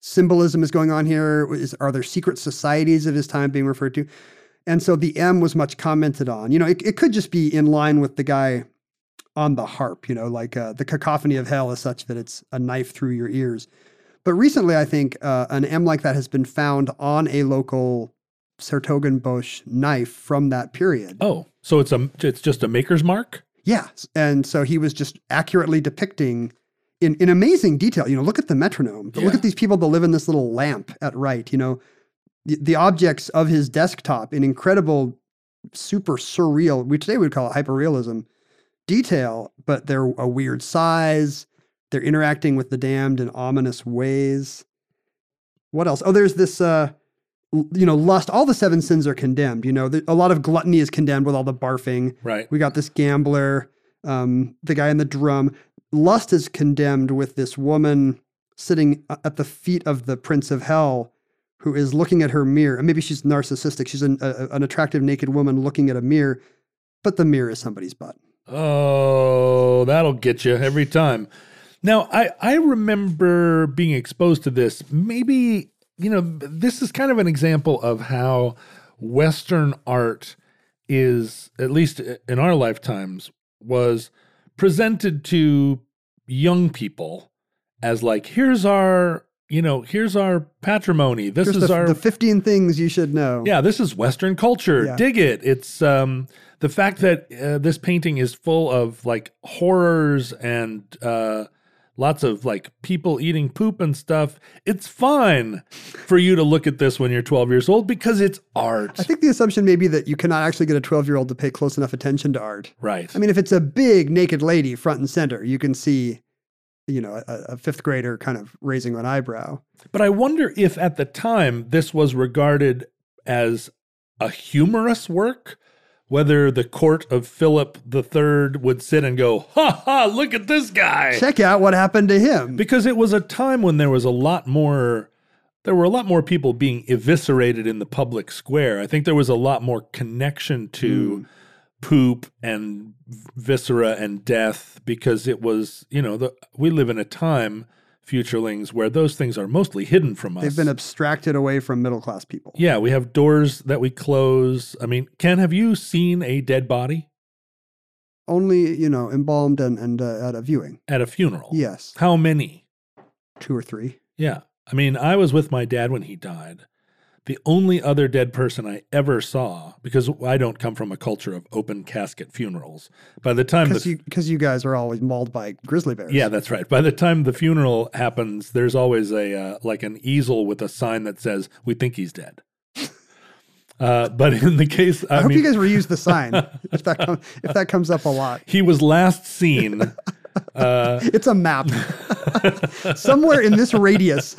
symbolism is going on here? Is, are there secret societies of his time being referred to? And so the M was much commented on. You know, it, it could just be in line with the guy on the harp, you know, like uh, the cacophony of hell is such that it's a knife through your ears. But recently, I think uh, an M like that has been found on a local 's-Hertogenbosch knife from that period. Oh, so it's a it's just a maker's mark? Yeah. And so he was just accurately depicting in, in amazing detail. You know, look at the metronome. Look at these people that live in this little lamp at right. You know, the, the objects of his desktop in incredible, super surreal, we today we would call it hyperrealism detail, but they're a weird size. They're interacting with the damned in ominous ways. What else? Oh, there's this, uh, you know, lust. All the seven sins are condemned. You know, a lot of gluttony is condemned with all the barfing. Right. We got this gambler, um, the guy in the drum. Lust is condemned with this woman sitting at the feet of the prince of hell who is looking at her mirror. And maybe she's narcissistic. She's an, a, an attractive naked woman looking at a mirror, but the mirror is somebody's butt. Oh, that'll get you every time. Now, I I remember being exposed to this. Maybe you know this is kind of an example of how Western art is, at least in our lifetimes, was presented to young people as like, here's our you know, here's our patrimony. This Here's is the, our the 15 things you should know. yeah, this is Western culture. Yeah. Dig it. It's um, the fact that uh, this painting is full of like horrors and uh, lots of like people eating poop and stuff. It's fine for you to look at this when you're 12 years old because it's art. I think the assumption may be that you cannot actually get a 12 year old to pay close enough attention to art. right. I mean, if it's a big naked lady front and center, you can see, you know, a, a fifth grader kind of raising an eyebrow. But I wonder if at the time this was regarded as a humorous work, whether the court of Philip III would sit and go, ha ha, look at this guy. Check out what happened to him. because it was a time when there was a lot more there were a lot more people being eviscerated in the public square i think there was a lot more connection to hmm. poop and viscera and death because it was you know the, we live in a time futurelings where those things are mostly hidden from us They've been abstracted away from middle class people. yeah we have doors that we close i mean ken have you seen a dead body Only, you know, embalmed and, and uh, at a viewing. at a funeral Yes. how many Two or three. Yeah. I mean, I was with my dad when he died. The only other dead person I ever saw, because I don't come from a culture of open casket funerals. By the time Because you, you guys are always mauled by grizzly bears. yeah, that's right. By the time the funeral happens, there's always a uh, like an easel with a sign that says "We think he's dead." Uh, but in the case, I, I, hope mean, you guys reuse the sign if that com- if that comes up a lot. he was last seen. uh, It's a map somewhere in this radius.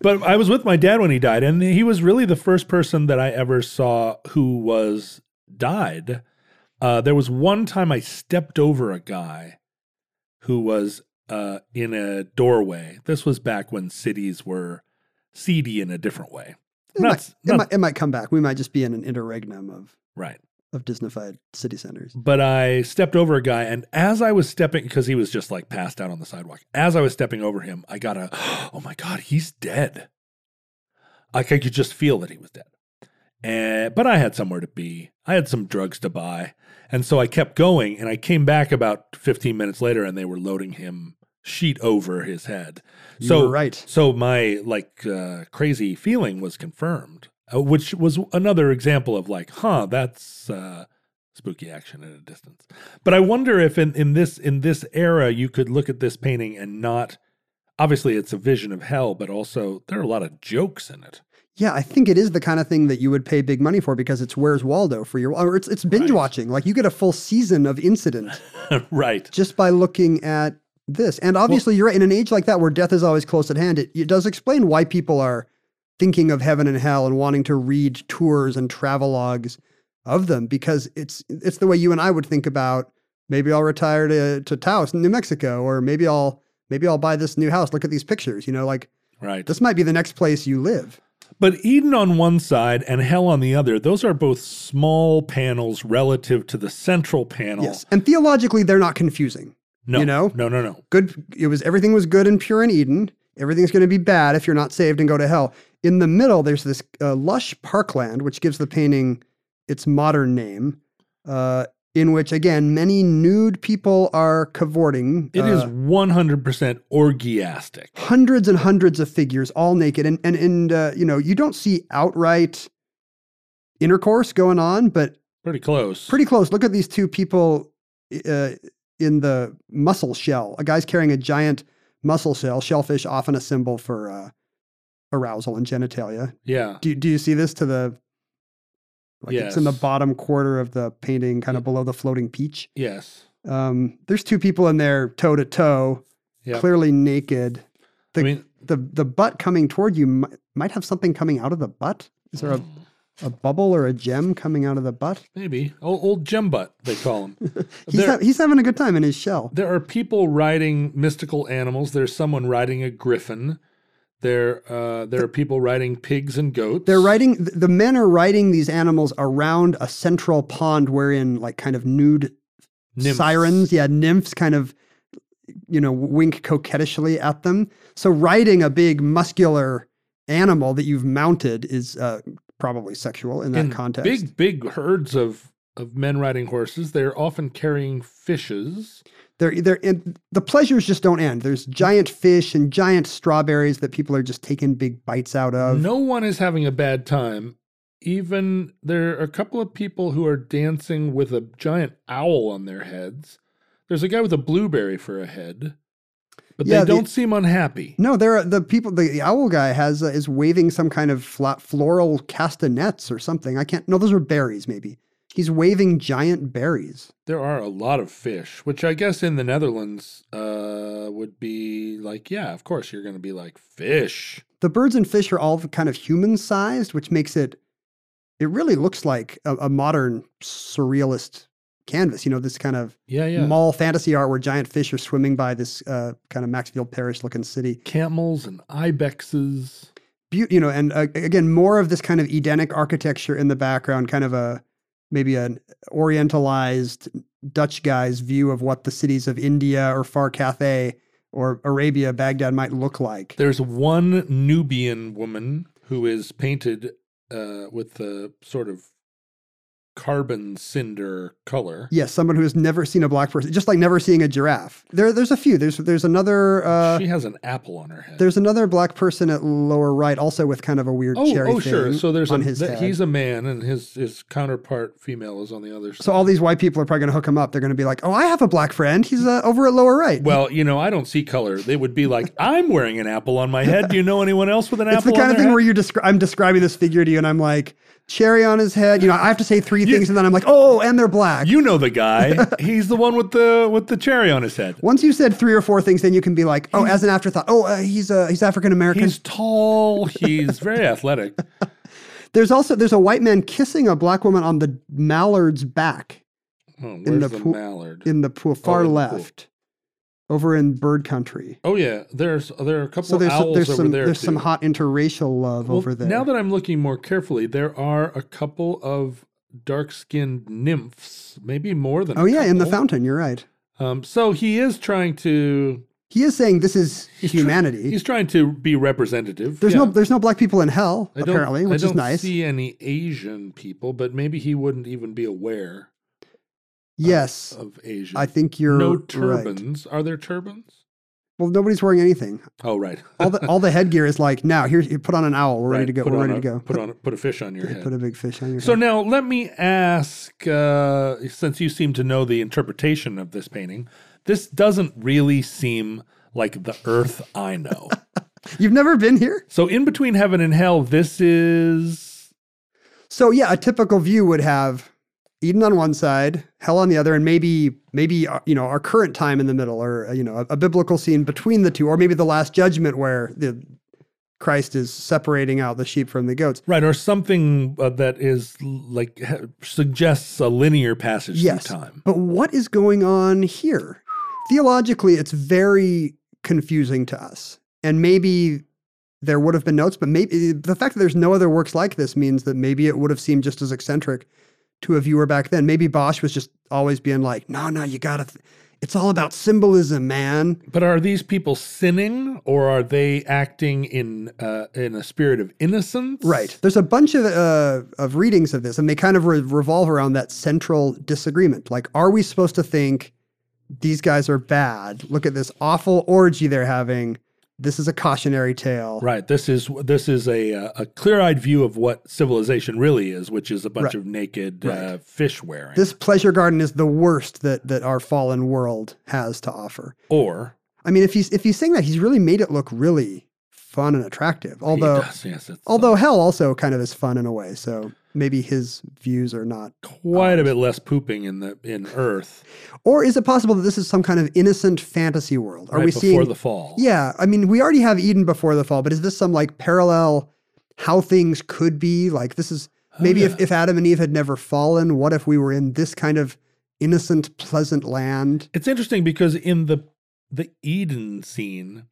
But I was with my dad when he died, and he was really the first person that I ever saw who was died. Uh, there was one time I stepped over a guy who was uh, in a doorway. This was back when cities were seedy in a different way. It, Not- might, it, might, it might come back. We might just be in an interregnum of right. Of Disneyfied city centers. But I stepped over a guy, and as I was stepping, because he was just like passed out on the sidewalk, as I was stepping over him, I got a, oh my God, he's dead. Like I could just feel that he was dead. And, but I had somewhere to be. I had some drugs to buy. And so I kept going, and I came back about 15 minutes later, and they were loading him sheet over his head. You so right. So my like uh, crazy feeling was confirmed, uh, which was another example of like, huh, that's uh, spooky action at a distance. But I wonder if in, in this in this era you could look at this painting and not. Obviously, it's a vision of hell, but also there are a lot of jokes in it. Yeah, I think it is the kind of thing that you would pay big money for because it's Where's Waldo for your or it's it's binge Right. watching. Like you get a full season of incident right. just by looking at this. And obviously, you're right. In an age like that where death is always close at hand, it, it does explain why people are thinking of heaven and hell and wanting to read tours and travelogues of them because it's it's the way you and I would think about maybe I'll retire to to Taos, New Mexico, or maybe I'll maybe I'll buy this new house. Look at these pictures. You know, like Right. this might be the next place you live. But Eden on one side and hell on the other, those are both small panels relative to the central panel. Yes, and theologically, they're not confusing. No, you know? no, no, no. Good. It was everything was good and pure in Eden. Everything's going to be bad if you're not saved and go to hell. In the middle, there's this uh, lush parkland, which gives the painting its modern name, uh, in which, again, many nude people are cavorting. It is uh, 100% orgiastic. hundreds and hundreds of figures, all naked, and and and uh, you know you don't see outright intercourse going on, but Pretty close. pretty close. Look at these two people uh, in the mussel shell. A guy's carrying a giant mussel shell. Shellfish, often a symbol for uh, arousal and genitalia. Yeah. Do do you see this to the? Like it's in the bottom quarter of the painting, kind of below the floating peach. Yes. Um, there's two people in there, toe to toe, Yep. clearly naked. The, I mean, the the butt coming toward you might, might have something coming out of the butt. Is there a, a bubble or a gem coming out of the butt? maybe. Old, old gem butt, they call him. He's, there, ha- he's having a good time in his shell. there are people riding mystical animals. There's someone riding a griffin. There, uh, there are people riding pigs and goats. They're riding. The men are riding these animals around a central pond, wherein like kind of nude Nymphs. sirens, yeah, nymphs, kind of you know wink coquettishly at them. So riding a big muscular animal that you've mounted is uh, probably sexual in that In context. Big, big herds of of men riding horses. They're often carrying fishes. They're, they're in, the pleasures just don't end. There's giant fish and giant strawberries that people are just taking big bites out of. No one is having a bad time. Even there are a couple of people who are dancing with a giant owl on their heads. There's a guy with a blueberry for a head, but Yeah, they don't seem unhappy. No, they're the people. The, the owl guy has uh, is waving some kind of flat floral castanets or something. I can't. No, those are berries. Maybe he's waving giant berries. There are a lot of fish, which I guess in the Netherlands uh, would be like, yeah, of course you're going to be like fish. The birds and fish are all kind of human sized, which makes it. It really looks like a, a modern surrealist canvas. You know, this kind of Yeah, yeah. mall fantasy art where giant fish are swimming by this uh, kind of Maxfield Parrish looking city. Camels and ibexes. Beau- you know, and uh, again, more of this kind of Edenic architecture in the background, kind of a maybe an orientalized Dutch guy's view of what the cities of India or Far Cathay or Arabia, Baghdad might look like. There's one Nubian woman who is painted uh, with the sort of carbon cinder color. Yes, someone who has never seen a black person, just like never seeing a giraffe. There, there's a few. There's there's another uh, she has an apple on her head. there's another black person at lower right, also with kind of a weird oh, cherry oh, sure. So there's on a his th- he's a man, and his his counterpart female is on the other side. so all these white people are probably going to hook him up. They're going to be like, "Oh, I have a black friend. He's uh, over at lower right." well, you know, I don't see color. They would be like, I'm wearing an apple on my head. Do you know anyone else with an It's apple? It's the kind of thing head? where you descri- I'm describing this figure to you, and I'm like, cherry on his head. You know, I have to say three things, and then I'm like, oh, and they're black. You know the guy. He's the one with the with the cherry on his head. Once you've said three or four things, then you can be like, oh, as an afterthought, oh, uh, he's uh, he's African American. He's tall. He's very athletic. There's also there's a white man kissing a black woman on the mallard's back Oh, where's In the the, pool- mallard? in the pool, far in the pool. Over in bird country. oh yeah, there's there are a couple So there's of owls there's over some there there's too. some hot interracial love Well, over there. Now that I'm looking more carefully, there are a couple of dark-skinned nymphs, maybe more than. oh yeah, in the fountain. You're right. Um, so he is trying to. He is saying this is He's humanity. he's trying to be representative. there's yeah. no there's no black people in hell I don't- apparently, which I don't is nice. see any Asian people, but maybe he wouldn't even be aware yes, of Asia. I think you're no right. turbans. Are there turbans? Well, nobody's wearing anything. Oh, right. All the all the headgear is like now. Here, you put on an owl. We're ready to go. put We're on ready a- to go. Put on a, put a fish on your head. put a big fish on your So head. now let me ask, uh, since you seem to know the interpretation of this painting, this doesn't really seem like the Earth I know. You've never been here, so in between heaven and hell, this is so yeah, a typical view would have Eden on one side, hell on the other, and maybe maybe uh, you know our current time in the middle, or uh, you know a, a biblical scene between the two, or maybe the Last Judgment where the Christ is separating out the sheep from the goats. right, or something uh, that is like ha- suggests a linear passage Yes. through time. But what is going on here? Theologically, it's very confusing to us. And maybe there would have been notes, but maybe the fact that there's no other works like this means that maybe it would have seemed just as eccentric to a viewer back then. Maybe Bosch was just always being like, no, no, you gotta. Th- It's all about symbolism, man. But are these people sinning, or are they acting in uh, in a spirit of innocence? Right. There's a bunch of uh, of readings of this, and they kind of re- revolve around that central disagreement. Like, are we supposed to think these guys are bad? Look at this awful orgy they're having. This is a cautionary tale. Right. This is this is a uh, a clear eyed view of what civilization really is, which is a bunch Right. of naked Right. uh, fish wearing. This pleasure garden is the worst that that our fallen world has to offer. or I mean, if he's if he's saying that, he's really made it look really fun and attractive. Although does, yes, although hell also kind of is fun in a way. So maybe his views are not quite a bit less pooping in the in Earth Or is it possible that this is some kind of innocent fantasy world? Are right we before seeing the fall. Yeah, I mean, we already have Eden before the fall, but is this some like parallel how things could be? Like this is maybe oh, yeah. if, if Adam and Eve had never fallen, what if we were in this kind of innocent, pleasant land? It's interesting because in the the Eden scene,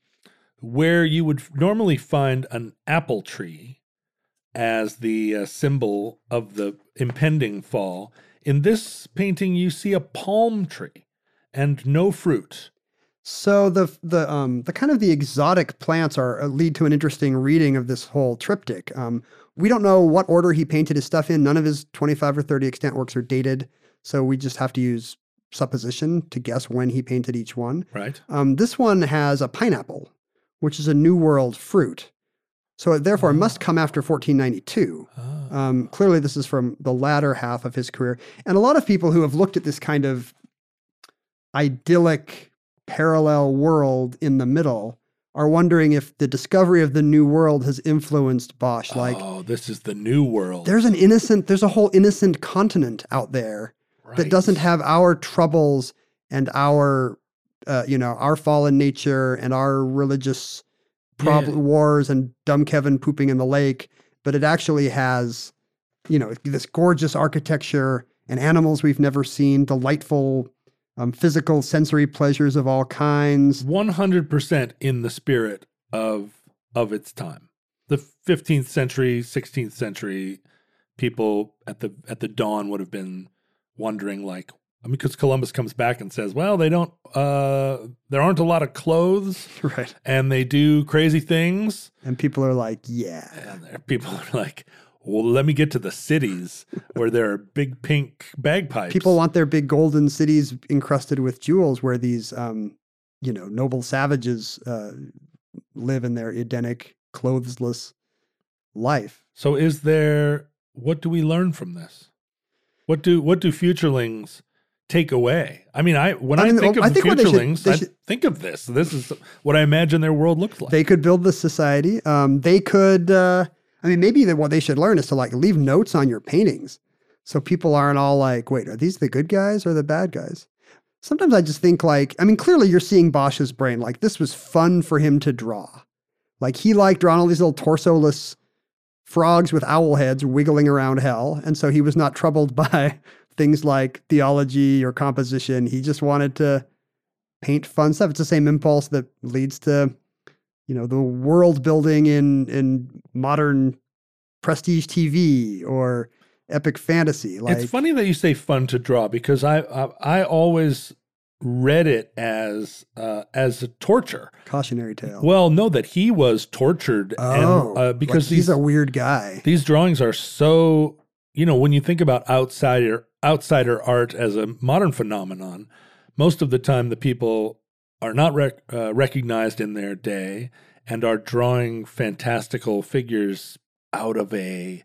where you would normally find an apple tree as the uh, symbol of the impending fall, in this painting you see a palm tree and no fruit. So the the um the kind of the exotic plants are uh, lead to an interesting reading of this whole triptych. Um, we don't know what order he painted his stuff in. None of his twenty five or thirty extant works are dated, so we just have to use supposition to guess when he painted each one. Right. Um, this one has a pineapple, which is a New World fruit. So it therefore must come after 1492. Ah. Um, clearly, this is from the latter half of his career. And a lot of people who have looked at this kind of idyllic parallel world in the middle are wondering if the discovery of the New World has influenced Bosch. Like, oh, this is the new world. there's an innocent, there's a whole innocent continent out there that doesn't have our troubles and our uh, you know our fallen nature and our religious problem Yeah. wars and dumb kevin pooping in the lake but it actually has you know this gorgeous architecture and animals we've never seen delightful um, physical sensory pleasures of all kinds 100% in the spirit of of its time. The 15th century, 16th century people at the at the dawn would have been wondering like because Columbus comes back and says, "Well, they don't. Uh, there aren't a lot of clothes, right and they do crazy things." and people are like yeah And there- people are like, "Well, let me get to the cities where there are big pink bagpipes." people want their big golden cities encrusted with jewels where these um, you know noble savages uh, live in their edenic clothesless life So is there what do we learn from this? What do what do futurelings take away? I mean, I when I I, think I of think what they should- futurelings, I think of this. This is what I imagine their world looks like. they could build this society um, they could uh, i mean maybe that what they should learn is to like leave notes on your paintings so people aren't all like wait are these the good guys or the bad guys sometimes i just think like i mean clearly you're seeing bosch's brain like this was fun for him to draw like he liked drawing all these little torsoless frogs with owl heads wiggling around hell and so he was not troubled by things like theology or composition. He just wanted to paint fun stuff. It's the same impulse that leads to you know the world building in in modern prestige tv or epic fantasy. Like it's funny that you say fun to draw because I I, I always read it as uh, as a torture. cautionary tale. Well, no, that he was tortured, oh and, uh, like because he's these a weird guy. these drawings are so you know when you think about outsider outsider art as a modern phenomenon most of the time the people are not rec- uh, recognized in their day and are drawing fantastical figures out of a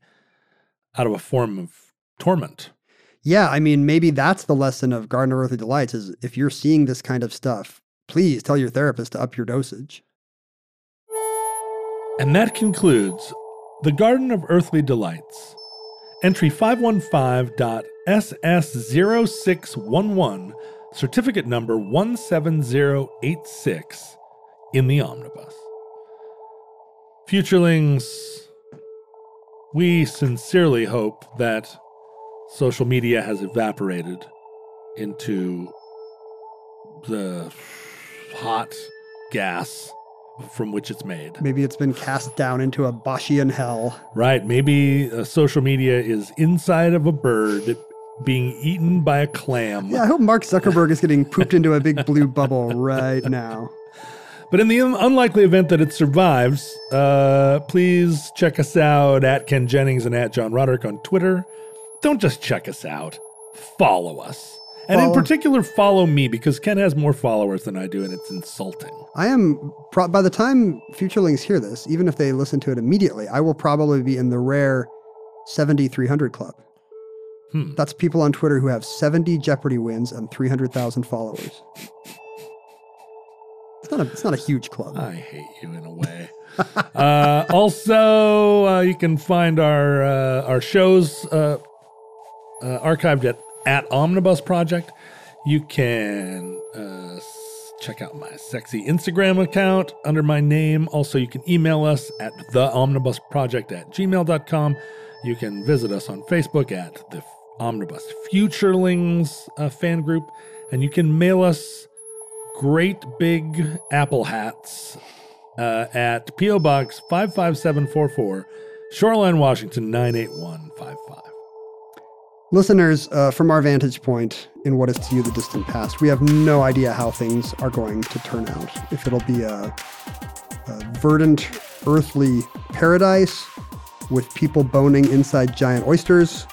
out of a form of torment. Yeah i mean maybe that's the lesson of garden of earthly delights is if you're seeing this kind of stuff please tell your therapist to up your dosage. And that concludes the garden of earthly delights entry 515.ss0611 certificate number 17086 in the omnibus. Futurelings, we sincerely hope that social media has evaporated into the hot gas from which it's made. maybe it's been cast down into a boschian hell Right. Maybe uh, social media is inside of a bird being eaten by a clam. Yeah, I hope Mark Zuckerberg is getting pooped into a big blue bubble right now. But in the un- unlikely event that it survives, uh, please check us out at Ken Jennings and at John Roderick on Twitter. Don't just check us out, follow us. And in particular, follow me because Ken has more followers than I do, and it's insulting. I am, pro- by the time Futurelings hear this, even if they listen to it immediately, I will probably be in the rare seventy three hundred club. Hmm. That's people on Twitter who have 70 Jeopardy wins and 300,000 followers. It's not a, it's not a huge club. I hate you in a way. uh, also, uh, you can find our uh, our shows uh, uh, archived at at Omnibus Project. You can uh, check out my sexy Instagram account under my name. Also, you can email us at the Omnibus Project at gmail.com. You can visit us on Facebook at the Omnibus Futurelings uh, fan group, and you can mail us great big apple hats uh, at P.O. Box 55744, Shoreline, Washington 98155. Listeners, uh, from our vantage point in what is to you the distant past, we have no idea how things are going to turn out. If it'll be a, a verdant, earthly paradise with people boning inside giant oysters,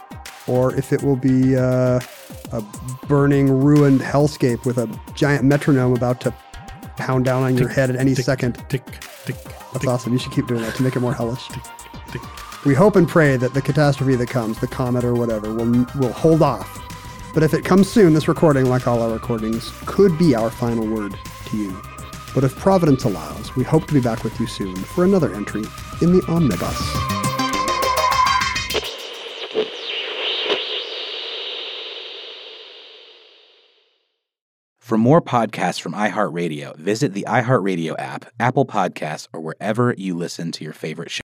or if it will be uh, a burning, ruined hellscape with a giant metronome about to pound down on your head at any tick, second. Tick, tick, That's tick, awesome. You should keep doing that to make it more hellish. We hope and pray that the catastrophe that comes, the comet or whatever, will will hold off. But if it comes soon, this recording, like all our recordings, could be our final word to you. But if Providence allows, we hope to be back with you soon for another entry in the Omnibus. For more podcasts from iHeartRadio, visit the iHeartRadio app, Apple Podcasts, or wherever you listen to your favorite shows.